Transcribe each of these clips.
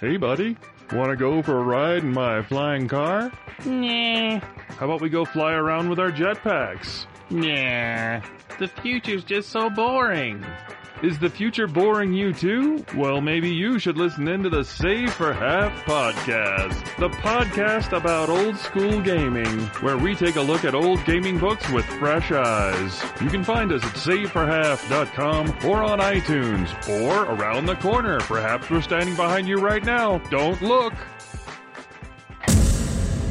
Hey, buddy. Want to go for a ride in my flying car? Nah, How about we go fly around with our jetpacks? nah. The future's just so boring. Is the future boring you too? Well, maybe you should listen into the Save for Half podcast, the podcast about old school gaming, where we take a look at old gaming books with fresh eyes. You can find us at saveforhalf.com or on iTunes or around the corner. Perhaps we're standing behind you right now. Don't look.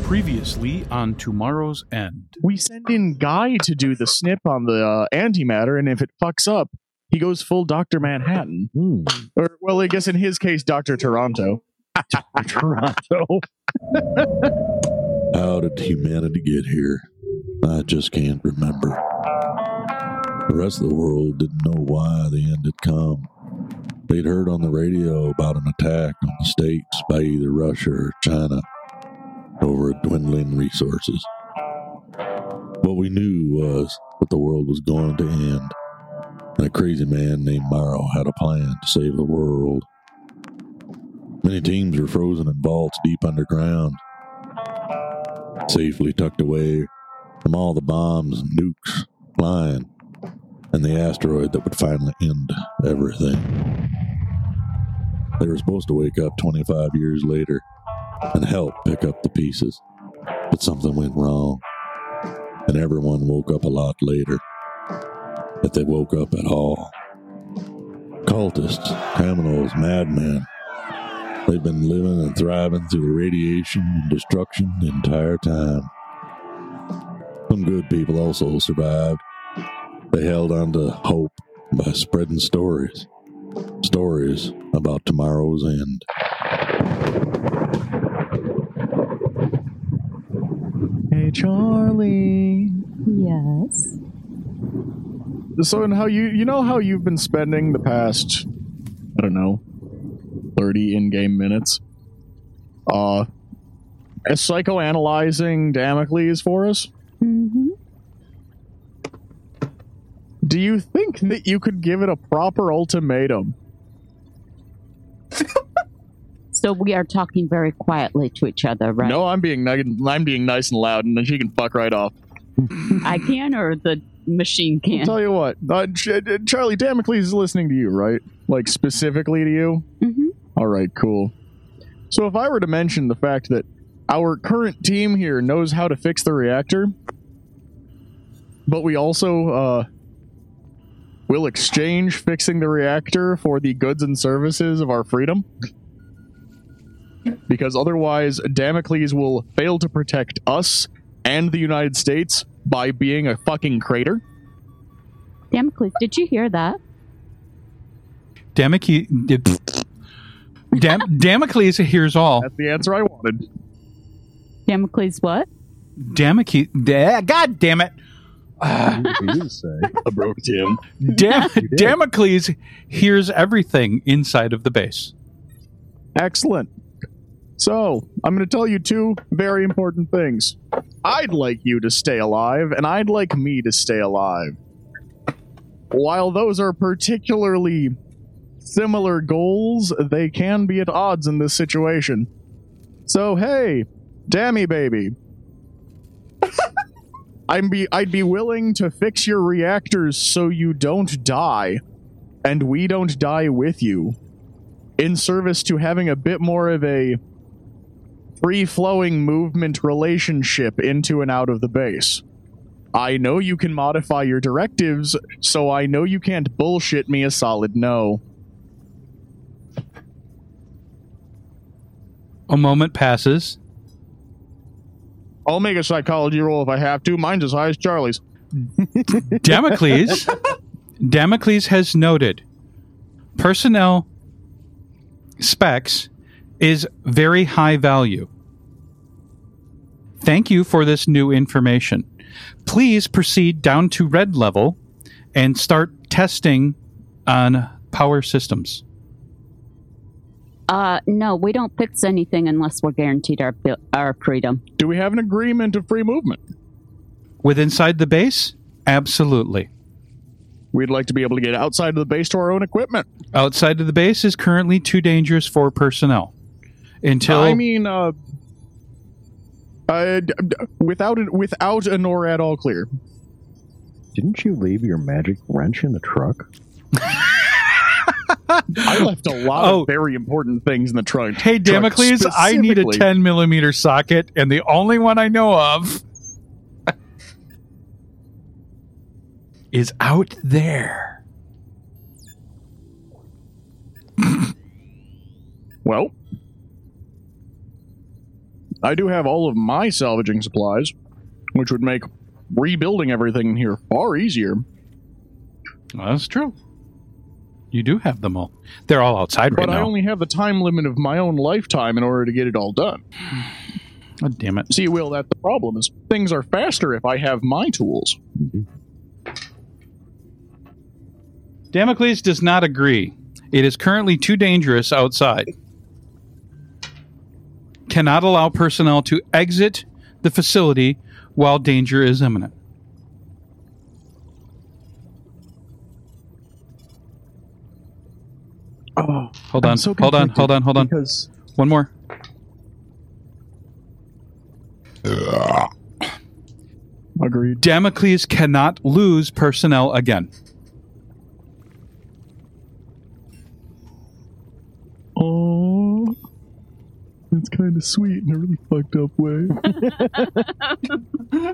Previously on Tomorrow's End. we send in Guy to do the snip on the uh, antimatter, and if it fucks up, he goes full Doctor Manhattan, hmm. or well, I guess in his case, Doctor Toronto. Toronto. How did humanity get here? I just can't remember. The rest of the world didn't know why the end had come. They'd heard on the radio about an attack on the states by either Russia or China over dwindling resources. What we knew was that the world was going to end, a crazy man named Morrow had a plan to save the world. Many teams were frozen in vaults deep underground, safely tucked away from all the bombs and nukes flying, and the asteroid that would finally end everything. They were supposed to wake up 25 years later and help pick up the pieces, but something went wrong, and everyone woke up a lot later, if they woke up at all. Cultists, criminals, madmen, They've been living and thriving through the radiation and destruction the entire time. Some good people also survived. They held on to hope by spreading stories. Stories about tomorrow's end. Hey, Charlie. Yes. So, and how you you know how you've been spending the past, I don't know, thirty in-game minutes, uh, as psychoanalyzing Damocles for us. hmm Do you think that you could give it a proper ultimatum? So we are talking very quietly to each other, right? No, I'm being I'm being nice and loud, and then she can fuck right off. I can, or the machine I'll can. tell you what, uh, Ch- uh, Charlie Damocles is listening to you, right? Like specifically to you. Mhm. All right, cool. So if I were to mention the fact that our current team here knows how to fix the reactor, but we also uh, will exchange fixing the reactor for the goods and services of our freedom. Because otherwise, Damocles will fail to protect us and the United States by being a fucking crater. Damocles, did you hear that? Damocles, Dam- Damocles hears all. That's the answer I wanted. Damocles, what? Damocles, da- God damn it. you didn't say. I broke Tim. Dam- Damocles hears everything inside of the base. Excellent. So, I'm going to tell you two very important things. I'd like you to stay alive, and I'd like me to stay alive. While those are particularly similar goals, they can be at odds in this situation. So, hey, Dammy baby. I'm be I'd be willing to fix your reactors so you don't die, and we don't die with you in service to having a bit more of a free flowing movement relationship into and out of the base. I know you can modify your directives, so I know you can't bullshit me a solid no. A moment passes. I'll make a psychology roll if I have to. Mine's as high as Charlie's. Damocles, Damocles has noted personnel specs is very high value. Thank you for this new information. Please proceed down to red level and start testing on power systems. Uh, no, we don't fix anything unless we're guaranteed our our freedom. Do we have an agreement of free movement? With inside the base? Absolutely. We'd like to be able to get outside of the base to our own equipment. Outside of the base is currently too dangerous for personnel. Until I mean, uh, uh, d- d- without it, without a NOR at all clear. Didn't you leave your magic wrench in the truck? I left a lot Oh. of very important things in the trunk. Hey, truck Damocles, I need a 10 millimeter socket, and the only one I know of is out there. Well, I do have all of my salvaging supplies, which would make rebuilding everything in here far easier. Well, that's true. You do have them all. They're all outside right now. But I only have the time limit of my own lifetime in order to get it all done. God damn it. See, Will, that's the problem is things are faster if I have my tools. Damocles does not agree. It is currently too dangerous outside. Cannot allow personnel to exit the facility while danger is imminent. Oh, Hold on, so hold on, hold on, hold on. Because One more. agreed. Damocles cannot lose personnel again. Oh, it's kind of sweet in a really fucked up way.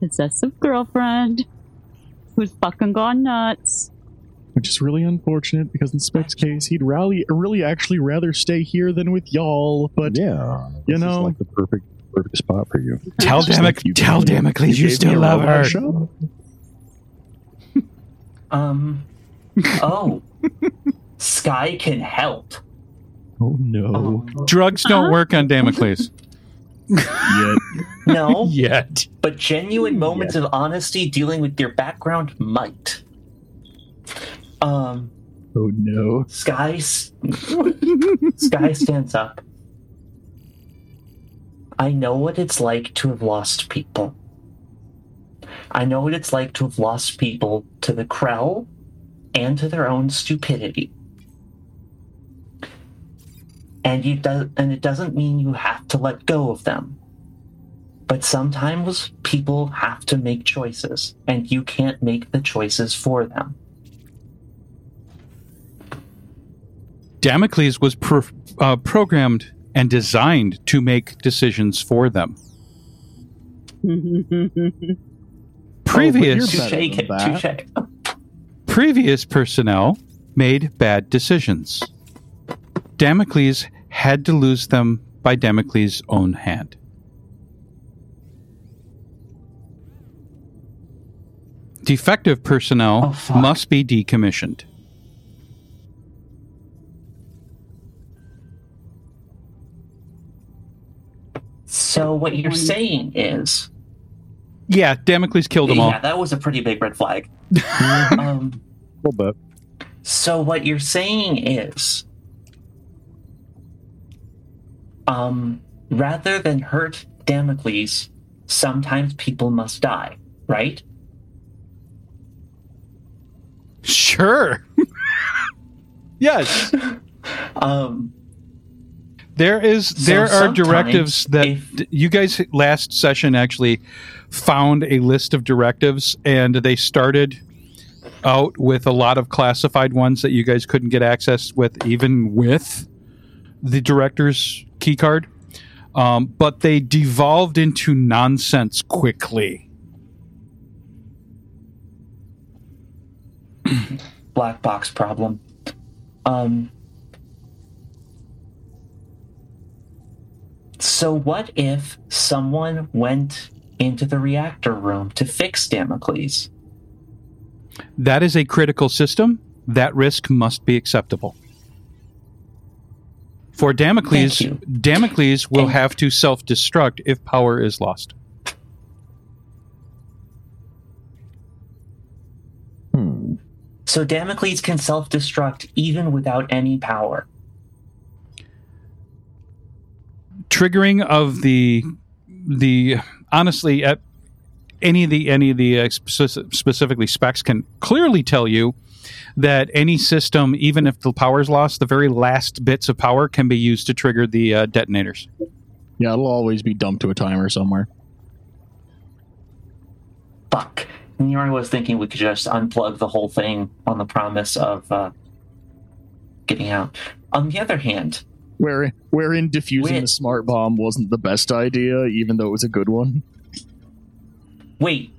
Possessive girlfriend who's fucking gone nuts. Which is really unfortunate because in Spec's case, he'd rally, really actually rather stay here than with y'all. But yeah, you know- is like the perfect perfect spot for you. Tell, Just Damoc- you tell Damocles you, gave me still love her. shop. Um. Oh. Sky can help. Oh no! Um, Drugs don't work on Damocles. Yet. no, Yet. but genuine moments of honesty dealing with your background might. Um. Oh no! Sky. s- Sky stands up. I know what it's like to have lost people. I know what it's like to have lost people to the Krell and to their own stupidity. And you do, and it doesn't mean you have to let go of them. But sometimes people have to make choices, and you can't make the choices for them. Damocles was pro- uh, programmed and designed to make decisions for them. Previous you're Touche, touche. previous personnel made bad decisions. Damocles had to lose them by Damocles' own hand. Defective personnel Oh, must be decommissioned. So what you're saying is, Yeah, Damocles killed them all. yeah, that was a pretty big red flag. um, A little bit. so what you're saying is, um, rather than hurt Damocles, sometimes people must die, right? Sure. yes. Um, There is So there are directives that if- d- you guys last session actually found a list of directives and they started out with a lot of classified ones that you guys couldn't get access with even with the director's key card. Um, but they devolved into nonsense quickly. black box problem. Um, so what if someone went into the reactor room to fix Damocles? That is a critical system. That risk must be acceptable. For Damocles, Damocles will And- have to self destruct if power is lost. Hmm. So Damocles can self-destruct even without any power. Triggering of the the honestly at any of the any of the uh, specifically specs can clearly tell you that any system, even if the power's lost, the very last bits of power can be used to trigger the uh, detonators. Yeah, it'll always be dumped to a timer somewhere. Fuck. Nira was thinking we could just unplug the whole thing on the promise of uh, getting out. On the other hand, Where wherein diffusing Wait. a smart bomb wasn't the best idea, even though it was a good one. wait,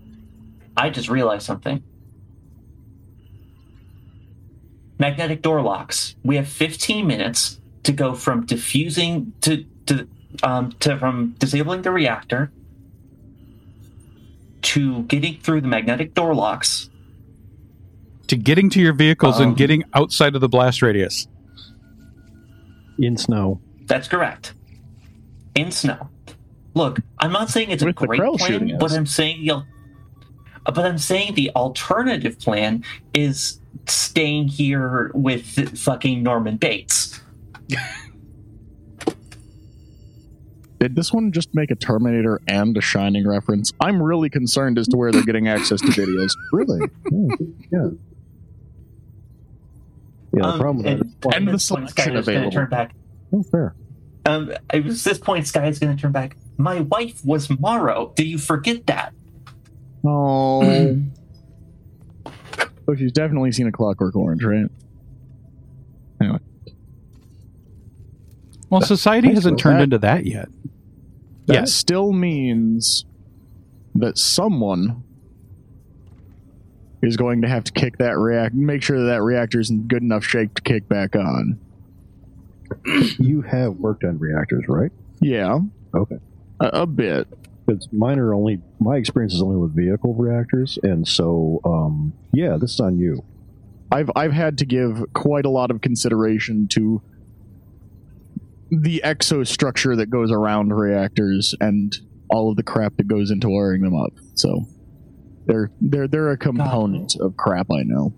I just realized something. Magnetic door locks. We have 15 minutes to go from diffusing to to um to from disabling the reactor to getting through the magnetic door locks. To getting to your vehicles Um, and getting outside of the blast radius. In snow. That's correct. In snow. Look, I'm not saying it's a With the great plan, but. I'm saying the al- uh, but I'm saying the alternative plan is staying here with fucking Norman Bates. Did this one just make a Terminator and a Shining reference? I'm really concerned as to where they're getting access to videos. Really? Yeah. Yeah, the Um, problem with and, that. And at the this point, selection Sky is gonna available. Turn back. Oh, fair. Um, at this point, Sky is going to turn back. My wife was Morrow. Do you forget that? Oh. so she's definitely seen a Clockwork Orange, right? Anyway. Well, society hasn't turned that. into that yet. That Yes. still means that someone is going to have to kick that react, make sure that that reactor is in good enough shape to kick back on. You have worked on reactors, right? Yeah, Okay. a, a bit. Because mine are only my experience is only with vehicle reactors, and so um, yeah, this is on you. I've I've had to give quite a lot of consideration to the exostructure that goes around reactors and all of the crap that goes into wiring them up. So they're they're they're a component of crap I know.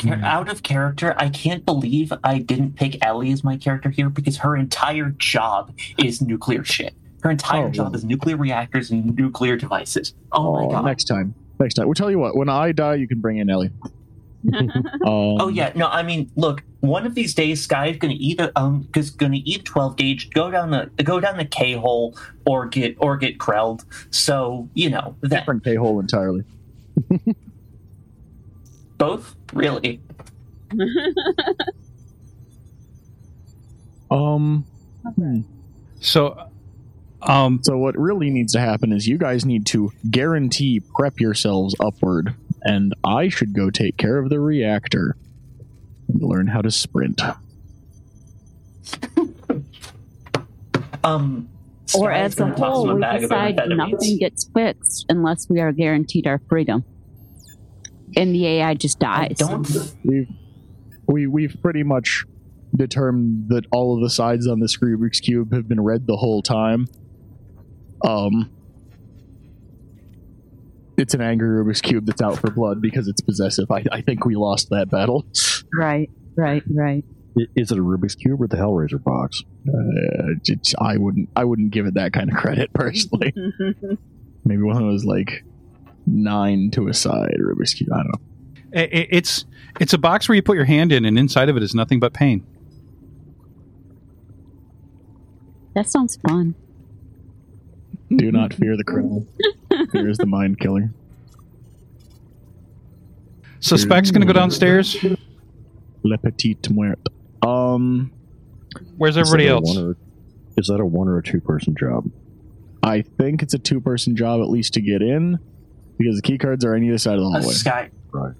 Char- Out of character, I can't believe I didn't pick Ellie as my character here because her entire job is nuclear shit. Her entire Oh, job is nuclear reactors and nuclear devices. Oh, my god. Next time, next time. We'll tell you what. When I die, you can bring in Ellie. um, Oh yeah, no, I mean, look, one of these days, Sky's gonna either um, is gonna eat twelve gauge, go down the go down the K hole, or get or get krelled. So you know that different K hole entirely. both really. Um. So, um, So what really needs to happen is you guys need to guarantee prep yourselves upward, and I should go take care of the reactor and learn how to sprint. Um, Or Sky's as a gonna toss whole, we decide nothing gets fixed unless we are guaranteed our freedom. And the AI just I dies. don't. We've we we've pretty much determined that all of the sides on this Rubik's cube have been read the whole time. Um. It's an angry Rubik's cube that's out for blood because it's possessive. I, I think we lost that battle. Right, right, right. Is it a Rubik's cube or the Hellraiser box? Uh, I wouldn't I wouldn't give it that kind of credit personally. Maybe one of those like nine to a side Rubik's cube. I don't know. i- i- it's it's a box where you put your hand in, and inside of it is nothing but pain. that sounds fun. Do not fear the criminal. Fear is the mind killer. So Spec's going to go downstairs. Le petit muerte. Um, Where's Is everybody that a else? One or, is that a one or a two person job? I think it's a two person job at least to get in because the key cards are on either side of the Uh, hallway. Sky. Right.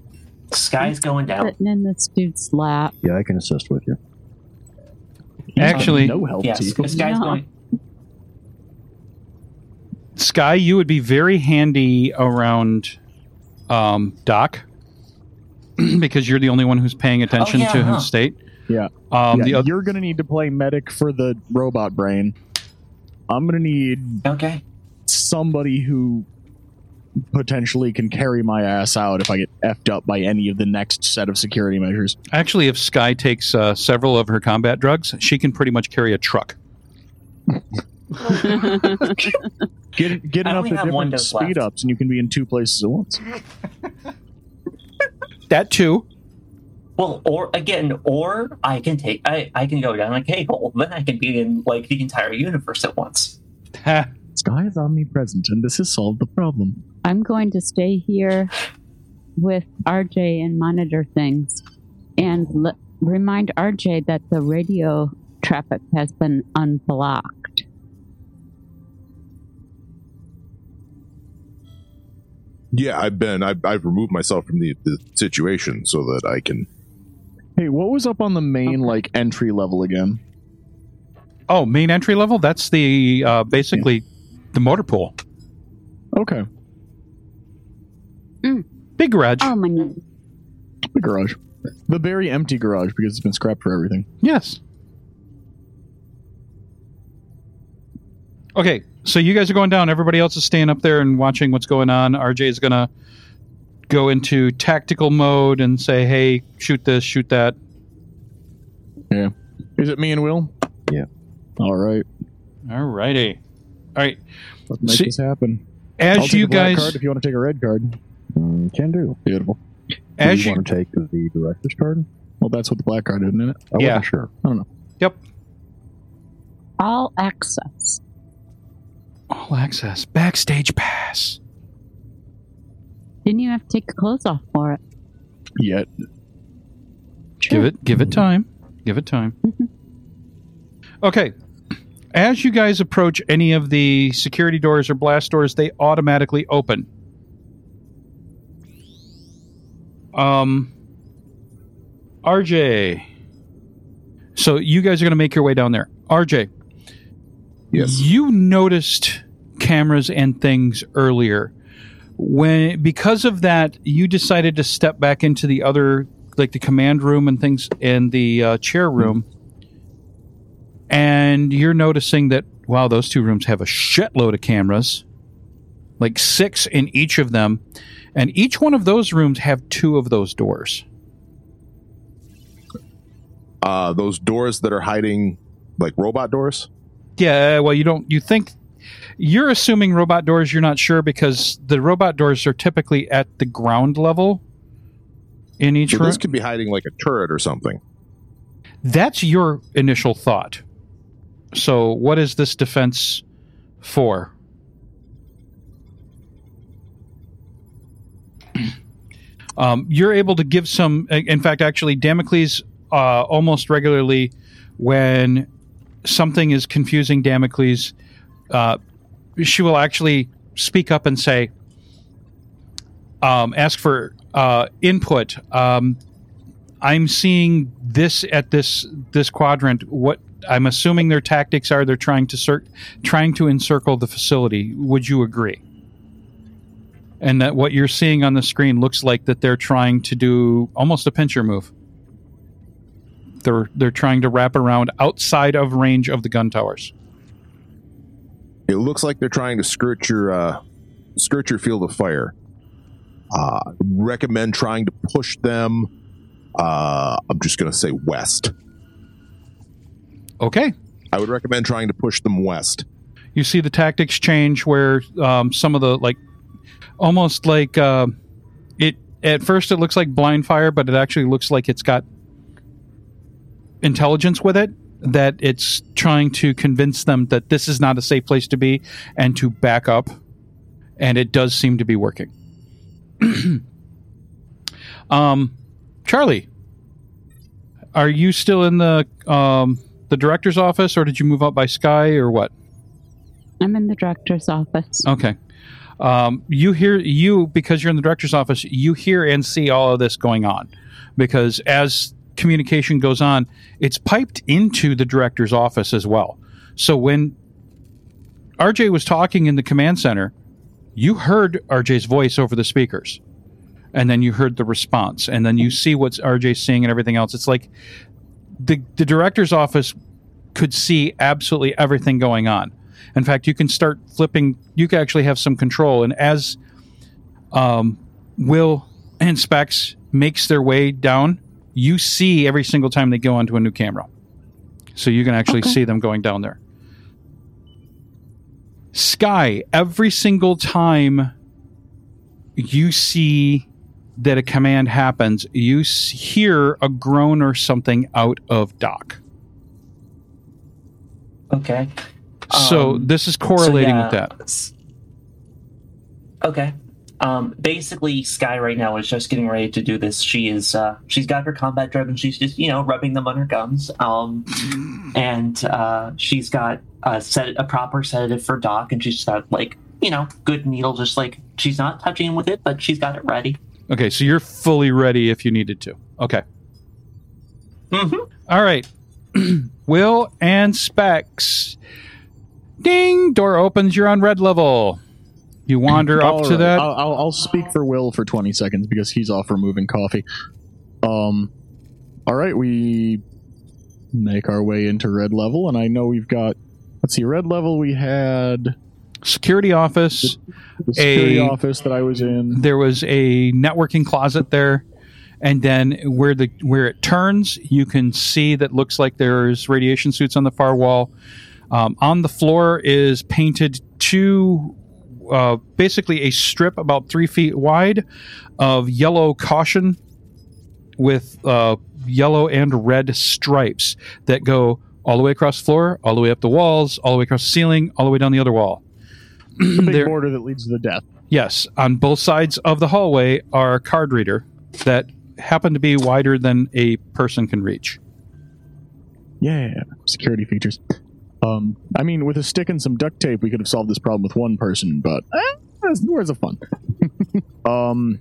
Sky's going down. Sitting in this dude's lap. Yeah, I can assist with you. Actually, no help Yeah, to you. Sky's No. going. Sky, you would be very handy around um, Doc because you're the only one who's paying attention Oh, yeah, to huh. his state. Yeah. Um, Yeah, the other, you're gonna need to play medic for the robot brain. I'm gonna need Okay. somebody who potentially can carry my ass out if I get effed up by any of the next set of security measures. actually, if Sky takes uh, several of her combat drugs, she can pretty much carry a truck. Get get I enough of one different speed left. ups, and you can be in two places at once. that too. Well, or again, or I can take I, I can go down a K cable, Then I can be in like the entire universe at once. Sky is omnipresent, and this has solved the problem. I'm going to stay here with RJ and monitor things and l- remind RJ that the radio traffic has been unblocked. Yeah, I've been. I've, I've removed myself from the, the situation so that I can. Hey, what was up on the main like entry level again? Oh, main entry level. That's the uh, basically the motor pool. Okay, Big garage. Oh, my. the garage, the very empty garage because it's been scrapped for everything. Yes. Okay, so you guys are going down. Everybody else is staying up there and watching what's going on. RJ is going to go into tactical mode and say, hey, shoot this, shoot that. Yeah, is it me and Will? Yeah. All right, All righty. All right. let's make See- this happen. As I'll take you a guys, card if you want to take a red card. Mm, can do. Beautiful. as do you you, want to take the director's card? Well, that's what the black card is, isn't it? I Yeah. sure. I don't know. yep, All access. All access, backstage pass. Didn't you have to take your clothes off for it? Yet. Give it, give it time. Give it time. Okay. As you guys approach any of the security doors or blast doors, they automatically open. Um, RJ. So you guys are going to make your way down there. RJ, Yes. you noticed cameras and things earlier. When because of that, you decided to step back into the other, like the command room and things, and the uh, chair room. And you're noticing that wow, those two rooms have a shitload of cameras, like six in each of them, and each one of those rooms have two of those doors. Uh, those doors that are hiding, like robot doors. Yeah, well, you don't. You think you're assuming robot doors. You're not sure because the robot doors are typically at the ground level in each So room. this could be hiding like a turret or something. That's your initial thought. So, what is this defense for? um, you're able to give some. In fact, actually, Damocles uh, almost regularly, when something is confusing Damocles, uh, she will actually speak up and say, um, ask for uh, input. Um, I'm seeing this at this this quadrant. What I'm assuming their tactics are, they're trying to cir- trying to encircle the facility. Would you agree? And that what you're seeing on the screen looks like that they're trying to do almost a pincher move. They're they're trying to wrap around outside of range of the gun towers. It looks like they're trying to skirt your uh, skirt your field of fire. Uh, recommend trying to push them. Uh, I'm just going to say west. Okay, I would recommend trying to push them west. you see the tactics change where um, some of the like almost like uh, it at first it looks like blind fire but it actually looks like it's got intelligence with it that it's trying to convince them that this is not a safe place to be and to back up and it does seem to be working um charlie are you still in the um the director's office or did you move up by sky or what I'm in the director's office. Okay. Um, you hear you because you're in the director's office. You hear and see all of this going on because as communication goes on, it's piped into the director's office as well. So when RJ was talking in the command center, you heard RJ's voice over the speakers, and then you heard the response, and then you see what's RJ seeing and everything else. It's like the the director's office could see absolutely everything going on. In fact, you can start flipping. You can actually have some control. And as um, Will and Specs makes their way down, you see every single time they go onto a new camera. So you can actually Okay. see them going down there. Sky, every single time you see that a command happens, you hear a groan or something out of Doc. Okay. so Um, this is So, correlating yeah, with that. Okay. Um, basically, Sky right now is just getting ready to do this. She is, uh, she's got her combat driven. She's just, you know, rubbing them on her gums. Um, and uh, she's got a set a proper sedative for Doc, and she's got like, you know, good needle. Just like she's not touching him with it, but she's got it ready. Okay, so you're fully ready if you needed to. Okay. Mhm. All right. Will and Specs. Ding! Door opens. You're on red level. You wander up to right. that. I'll, I'll, I'll speak for Will for 20 seconds because he's off removing coffee. Um, all right, we make our way into red level, and I know we've got. Let's see, red level. We had Security office. the security A- office that I was in. There was a networking closet there, and then where the where it turns, you can see that looks like there's radiation suits on the far wall. Um, on the floor is painted two, uh, basically a strip about three feet wide of yellow caution with uh, yellow and red stripes that go all the way across the floor, all the way up the walls, all the way across the ceiling, all the way down the other wall. The big border that leads to the death. Yes, on both sides of the hallway are card reader that happen to be wider than a person can reach. Yeah, security features. Um, I mean, with a stick and some duct tape, we could have solved this problem with one person, but eh, where's, where's the fun? um,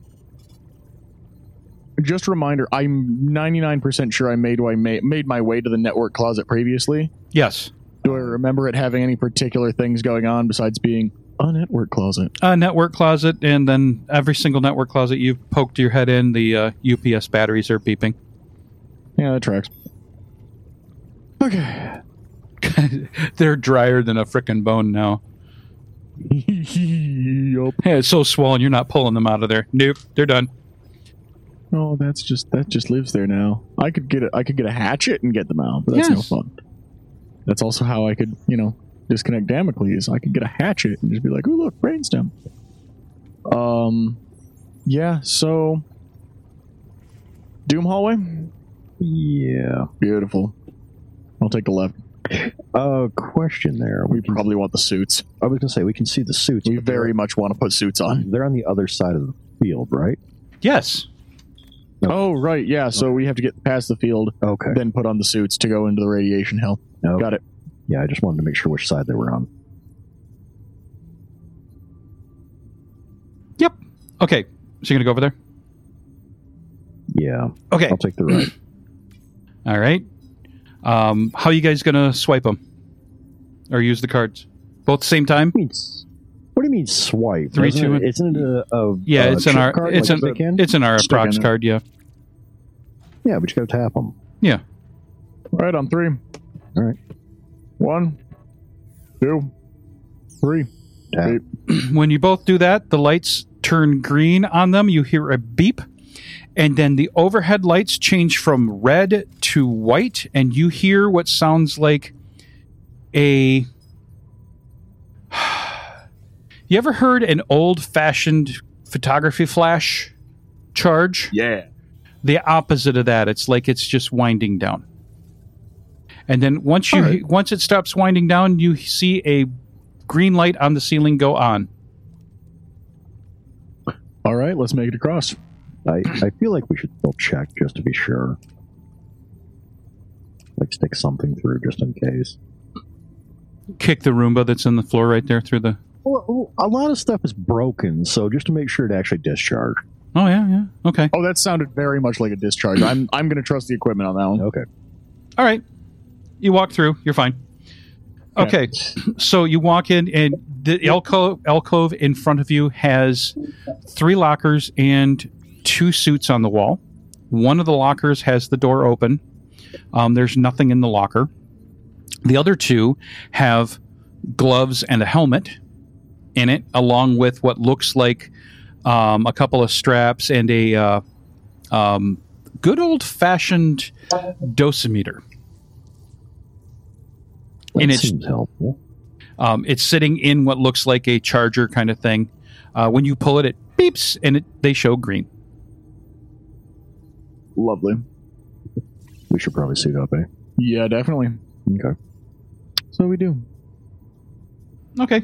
just a reminder: I'm 99% sure I made my made my way to the network closet previously. Yes, Do I remember it having any particular things going on besides being a network closet? a network closet, and then every single network closet you've poked your head in, the uh, UPS batteries are beeping. Yeah, that tracks. Okay. They're drier than a frickin' bone now. yup. Yeah, it's so swollen you're not pulling them out of there. Nope, they're done. Oh, that's just that just lives there now. I could get a I could get a hatchet and get them out, but that's no fun. That's also how I could, you know, disconnect Damocles. I could get a hatchet and just be like, "Oh, look, brainstem." Um, yeah. So, Doom hallway, Yeah. beautiful. I'll take the left. Uh, question there. We We can, probably want the suits. I was gonna say we can see the suits. We very much want to put suits on. They're on the other side of the field, right? Yes. Nope. Oh, right, yeah. So we have to get past the field, Okay. then put on the suits to go into the radiation hell. No. Got it. Yeah, I just wanted to make sure which side they were on. Yep. Okay, so you're gonna go over there. Yeah, Okay. I'll take the right. All right. Um, how you guys gonna swipe them or use the cards? Both the same time? What do you mean s- What do you mean swipe? Three, Isn't two, it, and- isn't it a, a Yeah, a it's an chip our card, it's like an stick in? it's an our Stick in prox card. Yeah. yeah, but you gotta tap them. Yeah. All right, on three. All right. One, two, three. Tap. when you both do that, the lights turn green on them. You hear a beep, and then the overhead lights change from red to white, and you hear what sounds like a. You ever heard an old fashioned photography flash charge? Yeah. The opposite of that. It's like it's just winding down. And then once you right. once it stops winding down, you see a green light on the ceiling go on. All right, let's make it across. I, I feel like we should still check just to be sure. Like stick something through just in case. kick the Roomba that's in the floor right there through the. Well, a lot of stuff is broken, so just to make sure it actually discharge. Oh yeah, yeah. Okay. Oh, that sounded very much like a discharge. I'm I'm going to trust the equipment on that one. Okay. All right. You walk through. You're fine. Okay. So you walk in, and the alcove, alcove in front of you has three lockers and two suits on the wall. One of the lockers has the door open. Um, there's nothing in the locker. The other two have gloves and a helmet in it, along with what looks like um, a couple of straps and a uh, um, good old fashioned dosimeter. That And it's- helpful. Um, it's sitting in what looks like a charger kind of thing. Uh, when you pull it, it beeps and it, they show green. Lovely. We should probably suit up, eh? Yeah, definitely. Okay. So we do. Okay.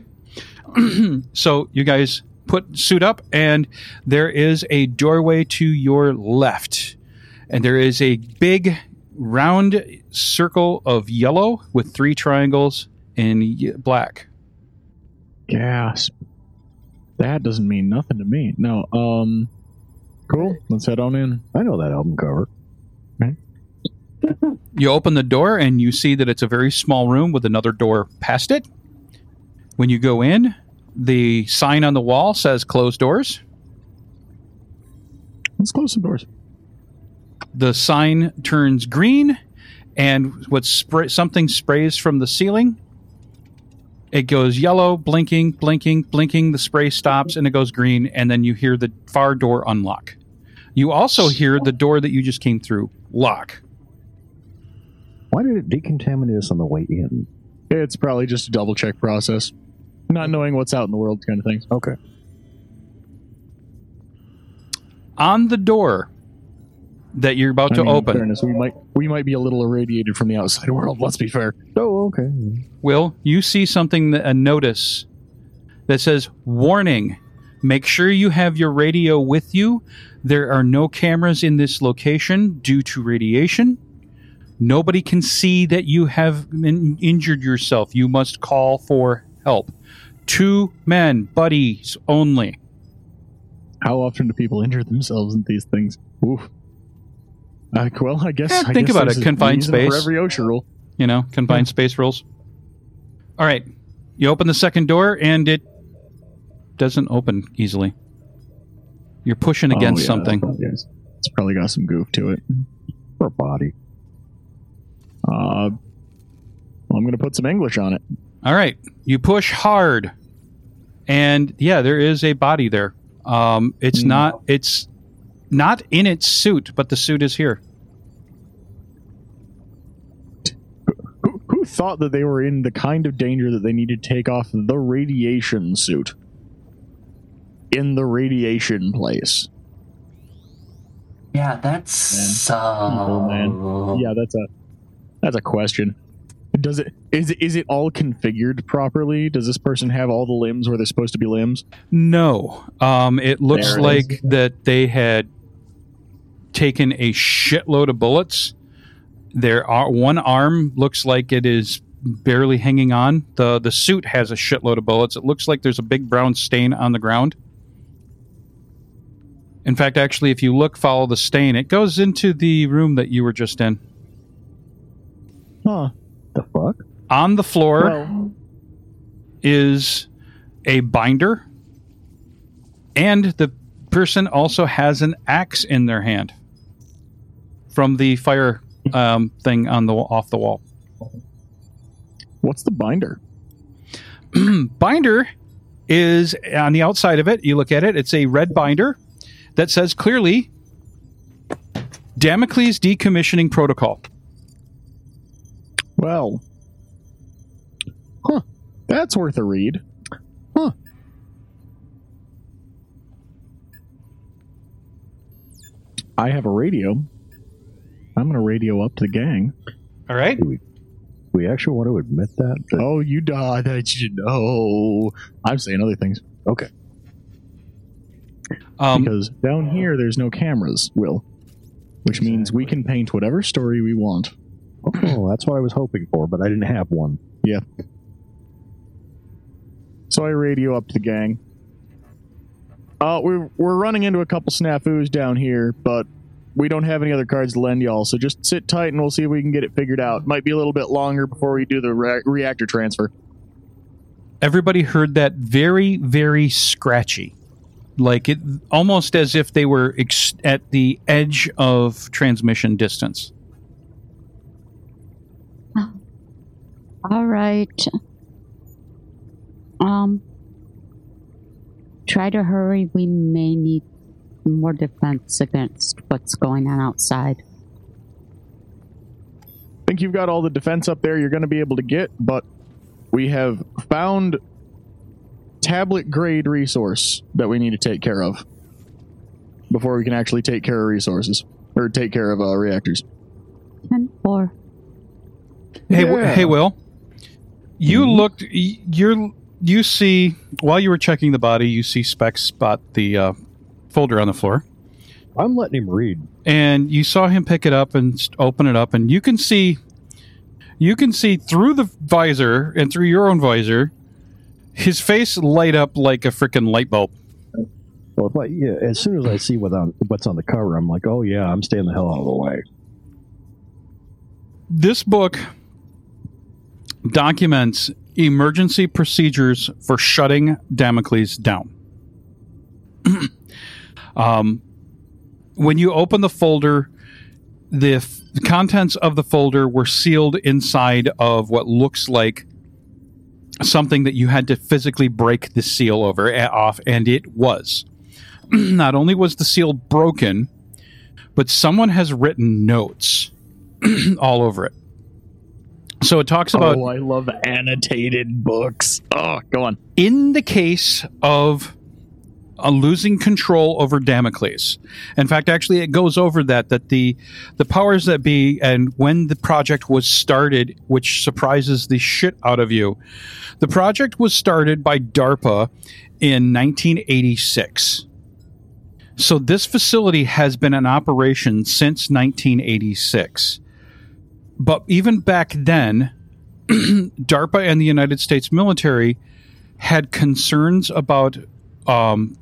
so you guys put suit up, and there is a doorway to your left, and there is a big round circle of yellow with three triangles in y- black. Gasp. That doesn't mean nothing to me. No. Um. Cool. Let's head on in. I know that album cover. You open the door, and you see that it's a very small room with another door past it. When you go in, the sign on the wall says "closed doors." Let's close some doors. the sign turns green and what spray something sprays from the ceiling it goes yellow blinking blinking blinking the spray stops and it goes green and then you hear the far door unlock you also hear the door that you just came through lock Why did it decontaminate us on the way in? It's probably just a double check process. Not knowing what's out in the world, kind of thing. Okay. on the door that you're about I to mean, in open Fairness, we might we might be a little irradiated from the outside world. Let's be fair. Oh, okay. Will, you see something, that, a notice that says, Warning, make sure you have your radio with you. There are no cameras in this location due to radiation. Nobody can see that you have in- injured yourself. You must call for help. Two men, buddies only. How often do people injure themselves in these things? Oof. Uh, well, I guess. Eh, I think guess about it, confined space. for every OSHA rule. You know, confined space rules. All right. You open the second door and it doesn't open easily. You're pushing against Oh, yeah, something. It's probably got some goof to it. Or body. Uh, well, I'm going to put some English on it. All right. You push hard. And yeah, there is a body there. Um, it's Hmm. not it's not in its suit, but the suit is here. Who, who thought that they were in the kind of danger that they needed to take off the radiation suit in the radiation place? Yeah, that's Oh, man. uh, Yeah, that's a that's a question. Does it is it is it all configured properly? Does this person have all the limbs where they're supposed to be limbs? No. Um, it looks it like that they had taken a shitload of bullets. There are one arm looks like it is barely hanging on. The the suit has a shitload of bullets. It looks like there's a big brown stain on the ground. In fact, actually, if you look, follow the stain, it goes into the room that you were just in. Huh. The fuck? On the floor Well, is a binder, and the person also has an axe in their hand from the fire um, thing on the off the wall. what's the binder? binder is on the outside of it. You look at it; it's a red binder that says clearly Damocles decommissioning protocol. Well, huh? That's worth a read. Huh? I have a radio. I'm going to radio up to the gang. All right. We actually want to admit that? That- Oh, you died. That you know. I'm saying other things Okay. Um, because down here there's no cameras. Will, which means we can paint whatever story we want. Oh, that's what I was hoping for, but I didn't have one. Yeah. So I radio up to the gang. Uh, we're we're running into a couple snafus down here, but we don't have any other cards to lend y'all. So just sit tight, and we'll see if we can get it figured out. Might be a little bit longer before we do the re- reactor transfer. everybody heard that very, very scratchy. Like it almost as if they were ex- at the edge of transmission distance. All right. Um, try to hurry. We may need more defense against what's going on outside. I think you've got all the defense up there you're going to be able to get, but we have found tablet grade resource that we need to take care of before we can actually take care of resources. or take care of uh, reactors. Ten four. Hey, w- Yeah. hey, Will. You looked. You're. You see while you were checking the body, you see Specs spot the uh, folder on the floor, I'm letting him read. and you saw him pick it up and open it up, and you can see. You can see through the visor and through your own visor, his face light up like a freaking light bulb. Well, if I, yeah, as soon as I see what on, what's on the cover, I'm like, oh yeah, I'm staying the hell out of the way. this book documents emergency procedures for shutting Damocles down. um, when you open the folder, the f- contents of the folder were sealed inside of what looks like something that you had to physically break the seal over eh, off, and it was. Not only was the seal broken, but someone has written notes all over it. So it talks about oh, I love annotated books. Oh, go on. in the case of uh, losing control over Damocles. In fact, actually, it goes over that that the the powers that be and when the project was started, which surprises the shit out of you, the project was started by DARPA in 1986. So this facility has been in operation since 1986. But even back then, DARPA and the United States military had concerns about um,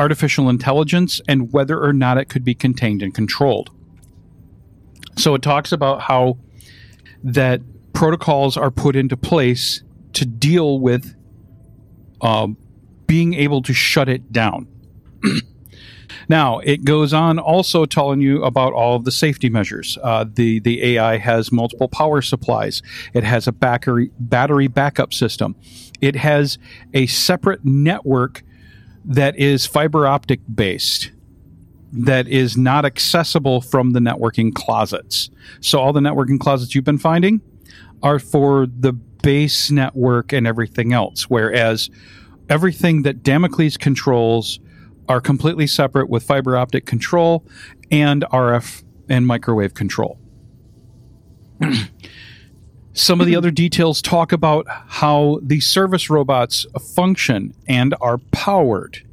artificial intelligence and whether or not it could be contained and controlled. So it talks about how that protocols are put into place to deal with um, being able to shut it down. Now it goes on also telling you about all of the safety measures. Uh, the the AI has multiple power supplies. It has a battery battery backup system. It has a separate network that is fiber optic based that is not accessible from the networking closets. So all the networking closets you've been finding are for the base network and everything else, whereas everything that Damocles controls are completely separate with fiber optic control and RF and microwave control. Some of the other details talk about how the service robots function and are powered.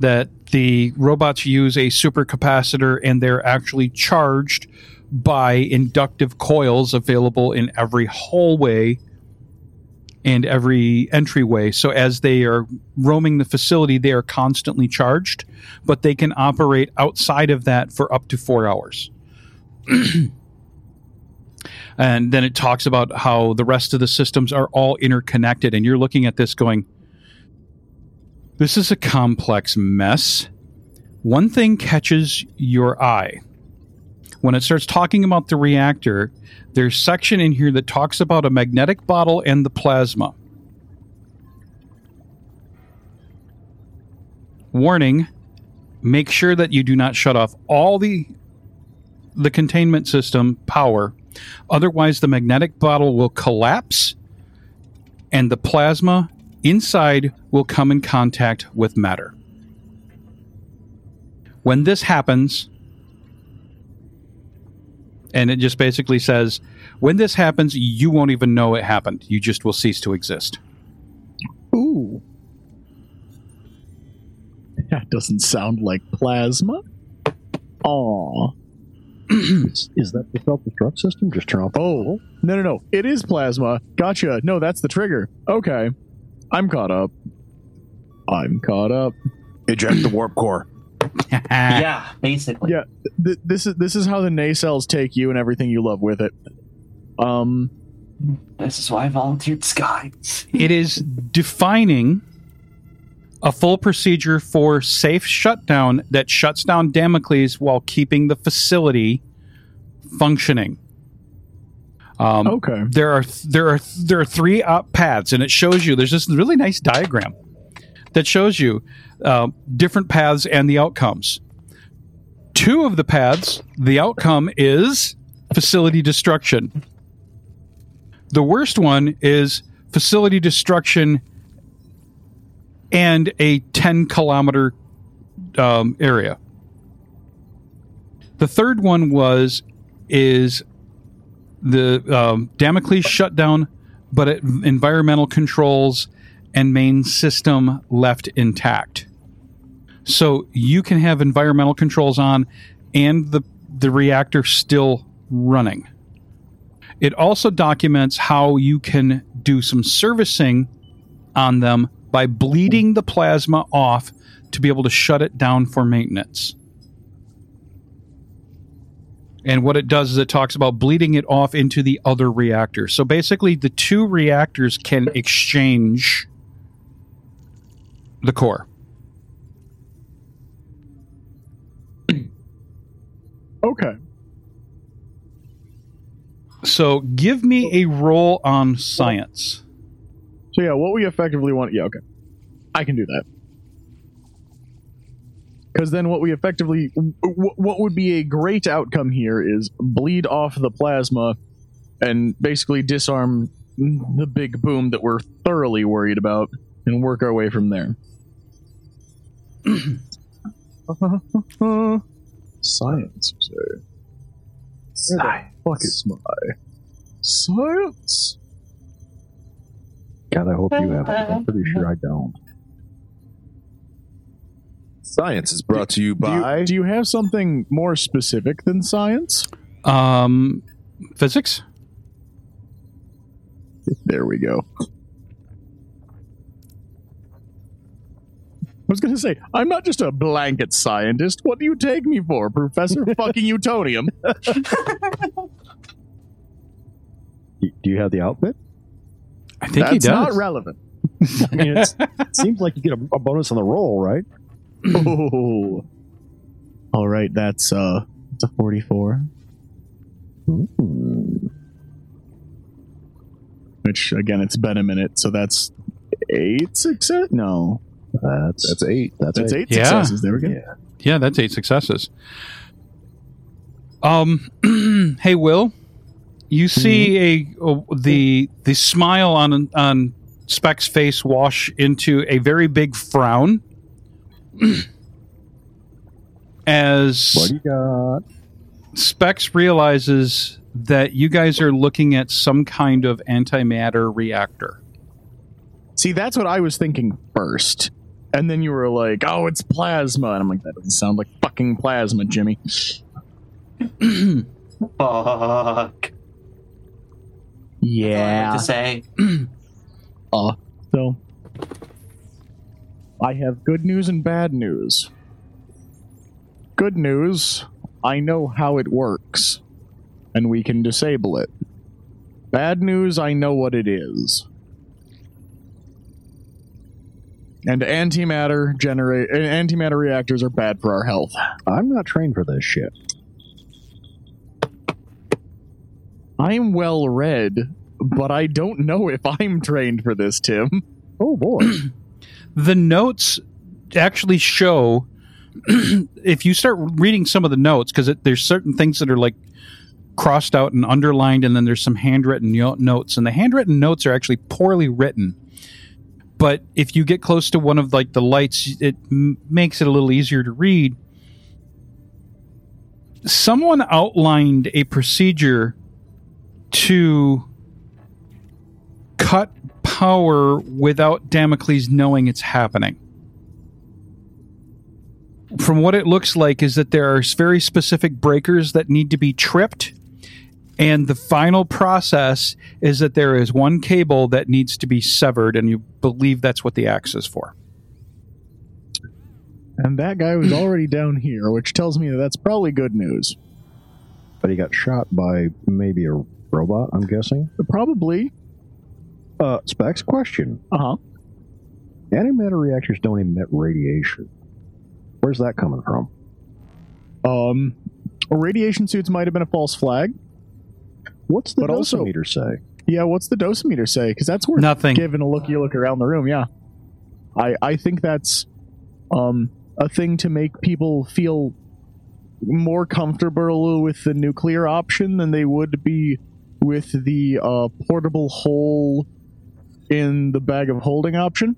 That the robots use a supercapacitor and they're actually charged by inductive coils available in every hallway and every entryway. So as they are roaming the facility, they are constantly charged, but they can operate outside of that for up to four hours. and then it talks about how the rest of the systems are all interconnected. And you're looking at this going, this is a complex mess. One thing catches your eye. When it starts talking about the reactor, there's section in here that talks about a magnetic bottle and the plasma. Warning, make sure that you do not shut off all the the containment system power. Otherwise the magnetic bottle will collapse and the plasma inside will come in contact with matter. When this happens, and it just basically says, when this happens, you won't even know it happened. You just will cease to exist. Ooh. That doesn't sound like plasma. Aw. Is, is that the self destruct system? Just turn off. Oh, no, no, no. It is plasma. Gotcha. No, that's the trigger. Okay. I'm caught up. I'm caught up. Eject the warp core. yeah, basically. Yeah. Th- this is this is how the nacelles take you and everything you love with it. Um, This is why I volunteered Sky. it is defining a full procedure for safe shutdown that shuts down Damocles while keeping the facility functioning. Um, okay. there are there are there are three up paths, and it shows you. There's this really nice diagram that shows you uh, different paths and the outcomes. Two of the paths, the outcome is facility destruction. The worst one is facility destruction and a 10 kilometer um, area. The third one was is the um, Damocles shutdown, but it, environmental controls and main system left intact. So you can have environmental controls on and the the reactor still running. It also documents how you can do some servicing on them by bleeding the plasma off to be able to shut it down for maintenance. And what it does is it talks about bleeding it off into the other reactor. So basically, the two reactors can exchange the core. Okay. So give me a roll on science. So yeah, what we effectively want. Yeah, okay. I can do that. Because then what we effectively. w- What would be a great outcome here is bleed off the plasma and basically disarm the big boom that we're thoroughly worried about and work our way from there. Science, say? Science. Fuck is my science? God, I hope you have it. I'm pretty sure I don't. Science is brought to you Do you, by. do you have something more specific than science? Um, physics? There we go. I was going to say, I'm not just a blanket scientist. What do you take me for, Professor fucking Utonium? Do you have the outfit? I think That's he not relevant. I mean, it's, it seems like you get a, a bonus on the roll, right? Oh. All right, that's uh, it's a 44. Hmm. Which again, it's been a minute, so that's eight success. No, That's That's eight. that's, that's it. eight Yeah. successes. There we go. Yeah. Yeah, that's eight successes. Um, hey, Will, you see mm-hmm. a, a the the smile on on Specs' face wash into a very big frown as What do you got? Specs realizes that you guys are looking at some kind of antimatter reactor. See, that's what I was thinking first. And then you were like, oh, it's plasma. And I'm like, that doesn't sound like fucking plasma, Jimmy. Fuck. Yeah. To say. So, I have good news and bad news. Good news, I know how it works, and we can disable it. Bad news, I know what it is. And antimatter generate uh, antimatter reactors are bad for our health. I'm not trained for this shit. I'm well read, but I don't know if I'm trained for this, Tim. Oh boy. The notes actually show if you start reading some of the notes because there's certain things that are like crossed out and underlined and then there's some handwritten no- notes and the handwritten notes are actually poorly written but if you get close to one of like the lights it m- makes it a little easier to read someone outlined a procedure to cut power without Damocles knowing it's happening. From what it looks like, is that there are very specific breakers that need to be tripped, and the final process is that there is one cable that needs to be severed, and you believe that's what the axe is for. And that guy was already down here, which tells me that that's probably good news. but he got shot by maybe a robot, I'm guessing. Probably. Uh, Specs, question. Uh huh. Antimatter reactors don't emit radiation. Where's that coming from? Um, radiation suits might have been a false flag. What's the But also- dosimeter say? Yeah, what's the dosimeter say? Because that's worth Nothing. giving a looky look around the room. Yeah, I I think that's um a thing to make people feel more comfortable with the nuclear option than they would be with the uh, portable hole in the bag of holding option.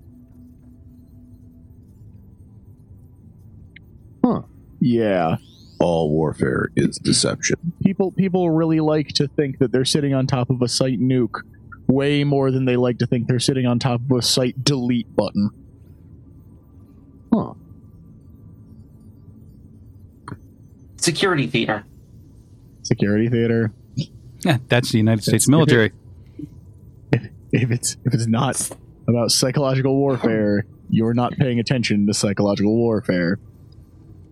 Huh. Yeah. all warfare is deception. People people really like to think that they're sitting on top of a site nuke way more than they like to think they're sitting on top of a site delete button. Huh. Security theater. Security theater. Yeah, that's the United States That's- military. If it's if it's not about psychological warfare, you're not paying attention to psychological warfare.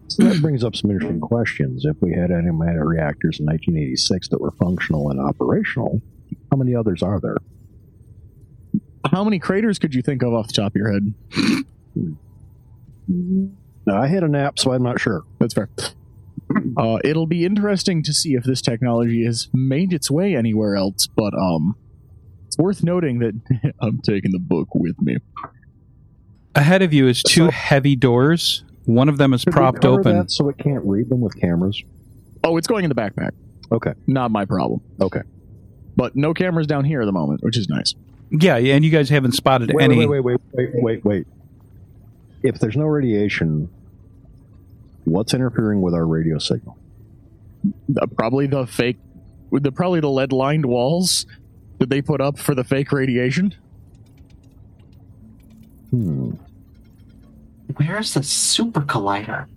So that brings up some interesting questions. If we had antimatter reactors in 1986 that were functional and operational, how many others are there? How many craters could you think of off the top of your head? Now, I had a nap, so I'm not sure. That's fair. Uh, it'll be interesting to see if this technology has made its way anywhere else, but um, it's worth noting that I'm taking the book with me. Ahead of you is two heavy doors. One of them is propped open. that so it can't read them with cameras. Oh, it's going in the backpack. Okay. Not my problem. Okay. But no cameras down here at the moment, which is nice. Yeah, and you guys haven't spotted Wait, any. wait, wait, wait, wait, wait, wait. If there's no radiation, what's interfering with our radio signal? Uh, probably the fake, the probably the lead lined walls that they put up for the fake radiation. Hmm. Where's the super collider?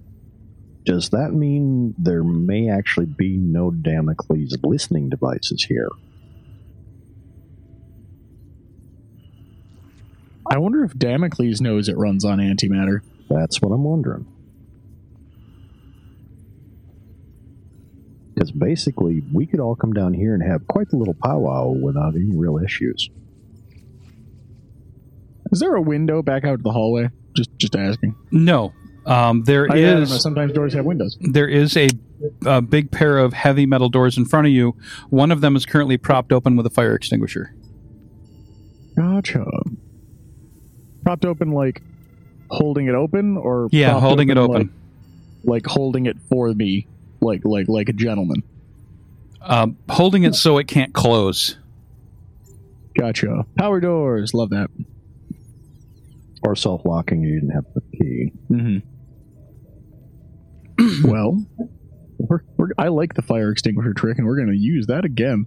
Does that mean there may actually be no Damocles listening devices here? I wonder if Damocles knows it runs on antimatter. That's what I'm wondering. Because basically, we could all come down here and have quite the little powwow without any real issues. Is there a window back out to the hallway? Just just asking. No, um, there I, I know, sometimes doors have windows. there is a, a big pair of heavy metal doors in front of you. One of them is currently propped open with a fire extinguisher. Gotcha. Propped open like holding it open or Yeah, propped holding it open. Like, like holding it for me like like like a gentleman. Um, holding it so it can't close. Gotcha. Power doors, love that. Or self locking, you didn't have the key. Mm-hmm. well, we're, we're, I like the fire extinguisher trick, and we're going to use that again.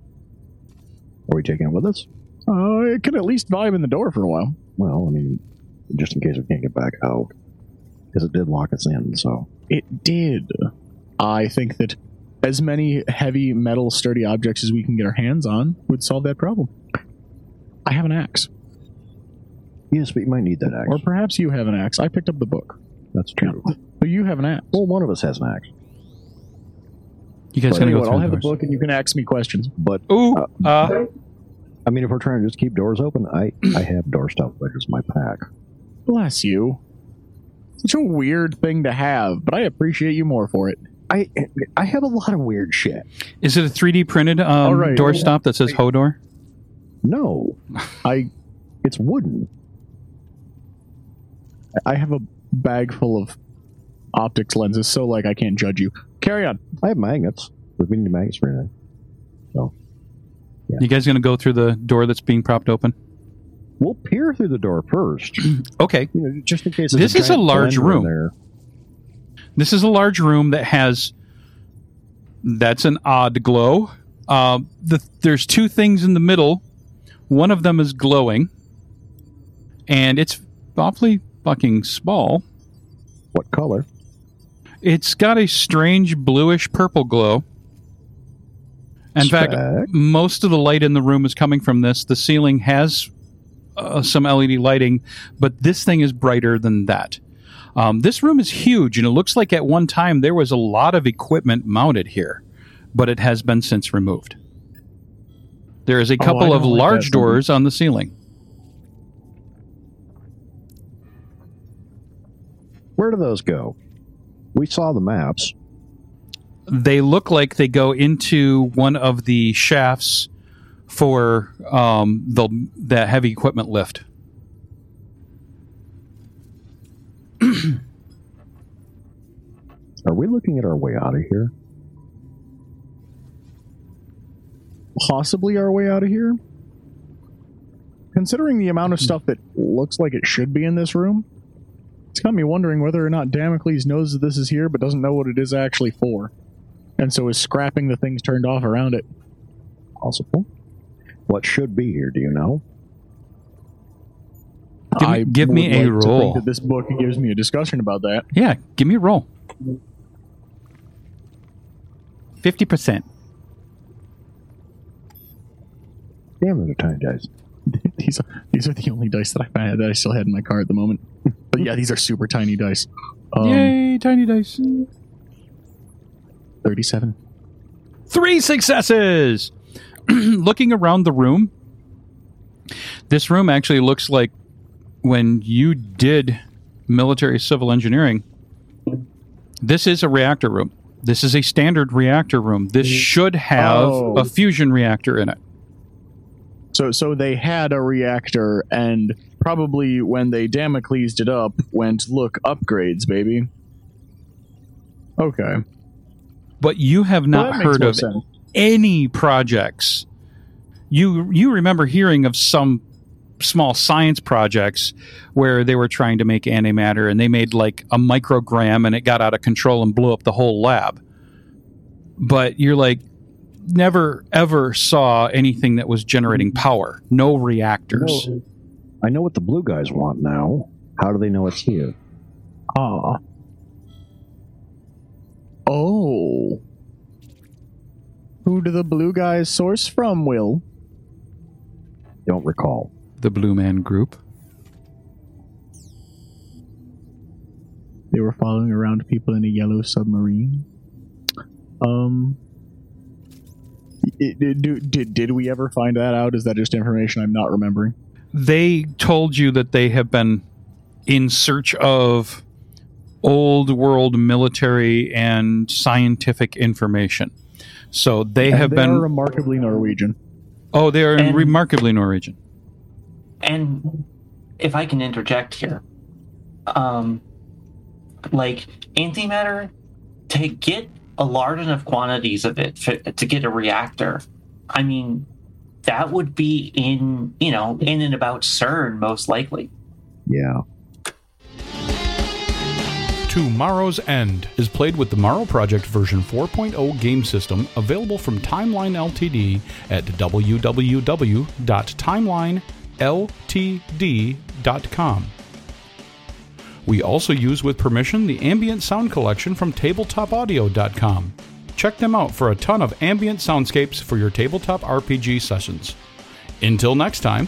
Are we taking it with us? Uh, it can at least vibe in the door for a while. Well, I mean, just in case we can't get back out. Because it did lock us in, so. It did. I think that as many heavy metal sturdy objects as we can get our hands on would solve that problem. I have an axe. Yes, but you might need that axe. Or perhaps you have an axe. I picked up the book. That's true. But you have an axe. Well, one of us has an axe. You guys Tell gonna go what, I'll the have the doors? book and you can ask me questions. But, Ooh, uh, I mean, if we're trying to just keep doors open, I, I have door stop wedges in my pack. Bless you. Such a weird thing to have, but I appreciate you more for it. I I have a lot of weird shit. is it a 3D printed um, All right. doorstop that says Hodor? No, I it's wooden. I have a bag full of optics lenses, so like I can't judge you. Carry on. I have magnets. We've been to magnets for anything. You guys gonna go through the door that's being propped open? We'll peer through the door first, you Okay. know, just in case. This there's is a large blender in room. This is a large room that has. That's an odd glow. Um, the, there's two things in the middle. One of them is glowing, and it's awfully fucking small. What color? It's got a strange bluish purple glow. In fact, most of the light in the room is coming from this. The ceiling has uh, some LED lighting, but this thing is brighter than that. Um, this room is huge, and it looks like at one time there was a lot of equipment mounted here, but it has been since removed. There is a Oh, couple of don't like large that. doors on the ceiling. Where do those go? We saw the maps. they look like they go into one of the shafts for um, the that heavy equipment lift. Are we looking at our way out of here? Possibly our way out of here. Considering the amount of Hmm. stuff that looks like it should be in this room, It's got me wondering whether or not Damocles knows that this is here, but doesn't know what it is actually for, and so is scrapping the things turned off around it. Possible. What should be here? Do you know? Give me- I give me would a like roll. that this book gives me a discussion about that. Yeah, give me a roll. 50%. Damn, they're tiny dice. these are these are the only dice that I had that I still had in my car at the moment. But yeah, these are super tiny dice. Um, Yay, tiny dice. Thirty-seven. Three successes! Looking around the room, this room actually looks like when you did military civil engineering. This is a reactor room. This is a standard reactor room. This mm-hmm. should have Oh. a fusion reactor in it. So so they had a reactor, and probably when they Damocles it up, went look upgrades, baby. Okay, But you have not makes heard of sense. any projects. You you remember hearing of some small science projects where they were trying to make antimatter and they made like a microgram and it got out of control and blew up the whole lab. But you're like never ever saw anything that was generating power. No reactors. I know what the blue guys want now. How do they know it's here? Ah. Oh. Who do the blue guys source from, Will? Don't recall. The Blue Man Group. They were following around people in a yellow submarine. Um. Do- did, did we ever find that out? Is that just information I'm not remembering? they told you that they have been in search of old world military and scientific information. So they And have they been. remarkably Norwegian. oh, they are And- remarkably Norwegian. And if I can interject here, um, like antimatter, to get a large enough quantities of it fi- to get a reactor, I mean, that would be in you know in and about CERN most likely. Yeah. To Morrows End is played with the Morrow Project version 4.0 game system available from Timeline Ltd at www.timelineltd.com. We also use with permission the ambient sound collection from tabletopaudio.com. Check them out for a ton of ambient soundscapes for your tabletop RPG sessions. Until next time,